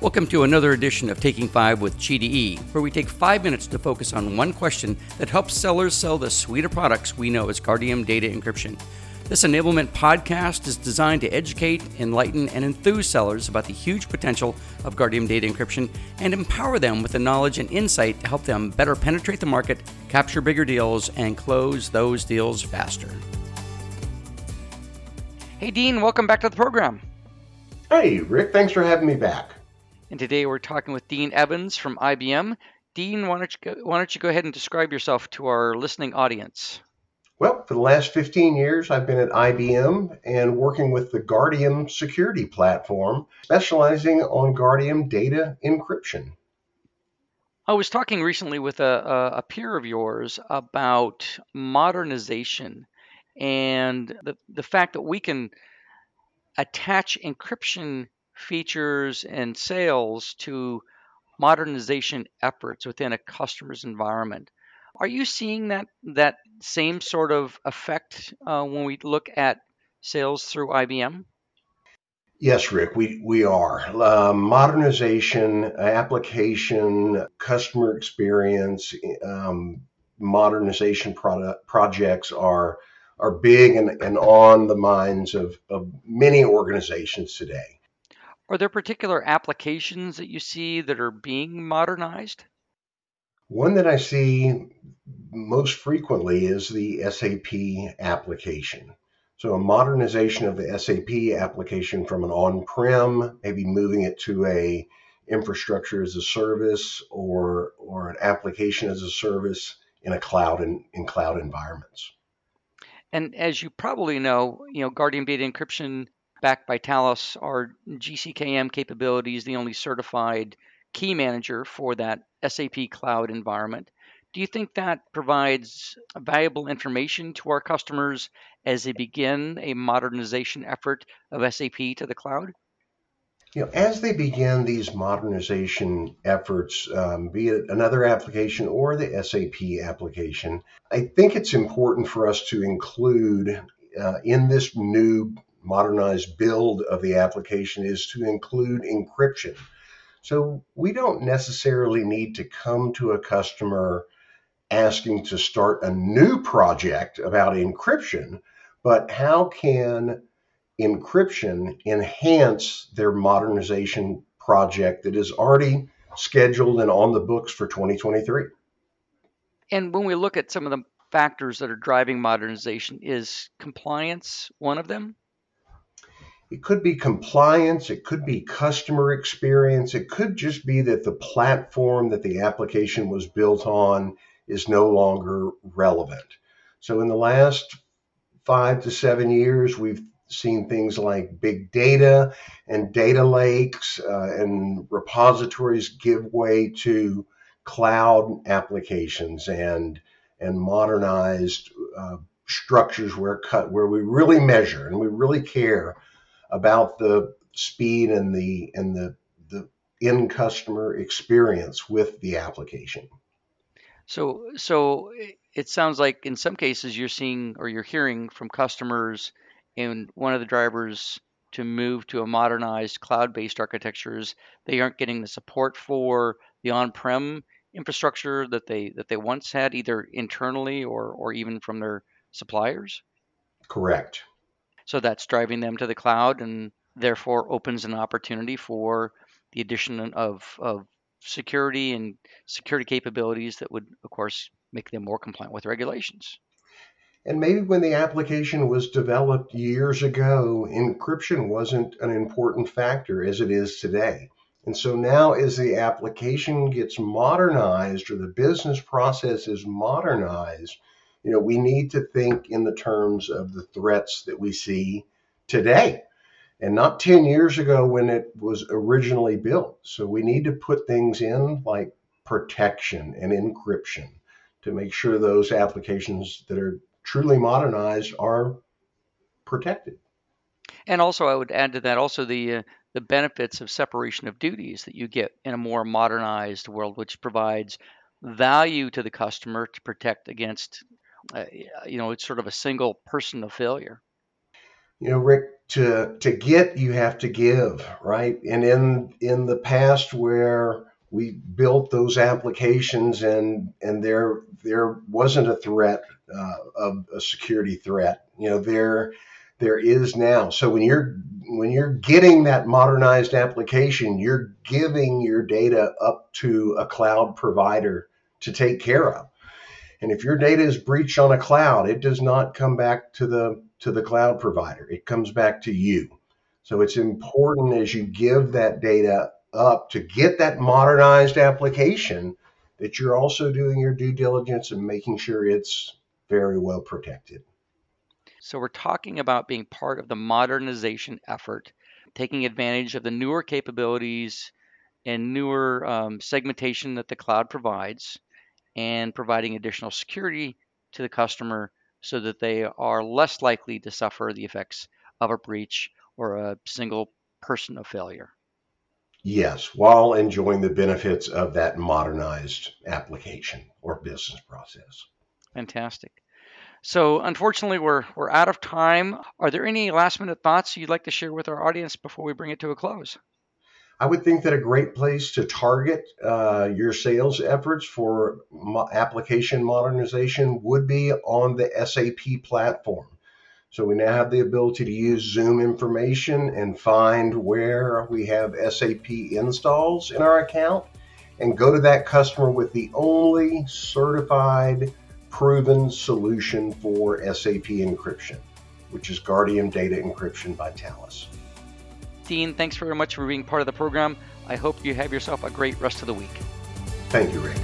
Welcome to another edition of Taking Five with GDE, where we take five minutes to focus on one question that helps sellers sell the suite of products we know as Guardium Data Encryption. This enablement podcast is designed to educate, enlighten, and enthuse sellers about the huge potential of Guardium Data Encryption and empower them with the knowledge and insight to help them better penetrate the market, capture bigger deals, and close those deals faster. Hey, Dean, welcome back to the program. Hey, Rick, thanks for having me back. And today we're talking with Dean Evans from IBM. Dean, why don't, you go, why don't you go ahead and describe yourself to our listening audience? Well, for the last 15 years, I've been at IBM and working with the Guardium security platform, specializing on Guardium data encryption. I was talking recently with a, a peer of yours about modernization and the, the fact that we can attach encryption features and sales to modernization efforts within a customer's environment. Are you seeing that that same sort of effect uh, when we look at sales through IBM? Yes, Rick, we, we are. Uh, modernization, application, customer experience, um, modernization product, projects are are big and, and on the minds of, of many organizations today. Are there particular applications that you see that are being modernized? One that I see most frequently is the SAP application. So, a modernization of the SAP application from an on prem, maybe moving it to a infrastructure as a service or, or an application as a service in a cloud and in cloud environments. And as you probably know, you know, Guardium Data Encryption backed by Thales our GCKM capabilities, the only certified key manager for that SAP cloud environment. Do you think that provides valuable information to our customers as they begin a modernization effort of SAP to the cloud? You know, as they begin these modernization efforts, um, be it another application or the SAP application, I think it's important for us to include uh, in this new modernized build of the application is to include encryption. So we don't necessarily need to come to a customer asking to start a new project about encryption, but how can encryption enhance their modernization project that is already scheduled and on the books for 2023? And when we look at some of the factors that are driving modernization, is compliance one of them? It could be compliance, it could be customer experience, it could just be that the platform that the application was built on is no longer relevant. So, in the last five to seven years, we've seen things like big data and data lakes uh, and repositories give way to cloud applications and and modernized uh, structures where cut where we really measure and we really care about the speed and the and the the end customer experience with the application. So so it sounds like in some cases you're seeing or you're hearing from customers and one of the drivers to move to a modernized cloud-based architectures they aren't getting the support for the on-prem infrastructure that they that they once had either internally or or even from their suppliers correct so that's driving them to the cloud and therefore opens an opportunity for the addition of, of security and security capabilities that would, of course, make them more compliant with regulations. And maybe when the application was developed years ago, encryption wasn't an important factor as it is today. And so now, as the application gets modernized or the business process is modernized, you know, we need to think in the terms of the threats that we see today and not 10 years ago when it was originally built. So we need to put things in like protection and encryption to make sure those applications that are truly modernized are protected. And also, I would add to that also the uh, the benefits of separation of duties that you get in a more modernized world, which provides value to the customer to protect against uh, you know, it's sort of a single person of failure. You know, Rick, to to get you have to give right? And in in the past where we built those applications and and there there wasn't a threat uh, of a security threat you know there there is now. So when you're when you're getting that modernized application you're giving your data up to a cloud provider to take care of and if your data is breached on a cloud it does not come back to the to the cloud provider. It comes back to you. So it's important as you give that data up to get that modernized application that you're also doing your due diligence and making sure it's very well protected. So we're talking about being part of the modernization effort, taking advantage of the newer capabilities and newer um, segmentation that the cloud provides, and providing additional security to the customer so that they are less likely to suffer the effects of a breach or a single person of failure. Yes, while enjoying the benefits of that modernized application or business process. Fantastic. So, unfortunately, we're we're out of time. Are there any last minute thoughts you'd like to share with our audience before we bring it to a close? I would think that a great place to target uh, your sales efforts for mo- application modernization would be on the SAP platform. So we now have the ability to use Zoom information and find where we have SAP installs in our account and go to that customer with the only certified, proven solution for SAP encryption, which is Guardium Data Encryption by Thales. Dean, thanks very much for being part of the program. I hope you have yourself a great rest of the week. Thank you, Rick.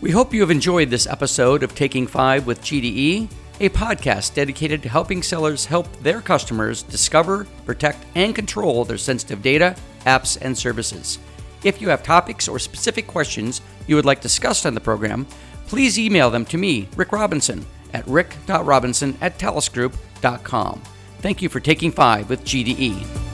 We hope you have enjoyed this episode of Taking Five with GDE, a podcast dedicated to helping sellers help their customers discover, protect, and control their sensitive data, apps, and services. If you have topics or specific questions you would like discussed on the program, please email them to me, Rick Robinson, at rick.robinson at thalesgroup.com. Thank you for taking five with GDE.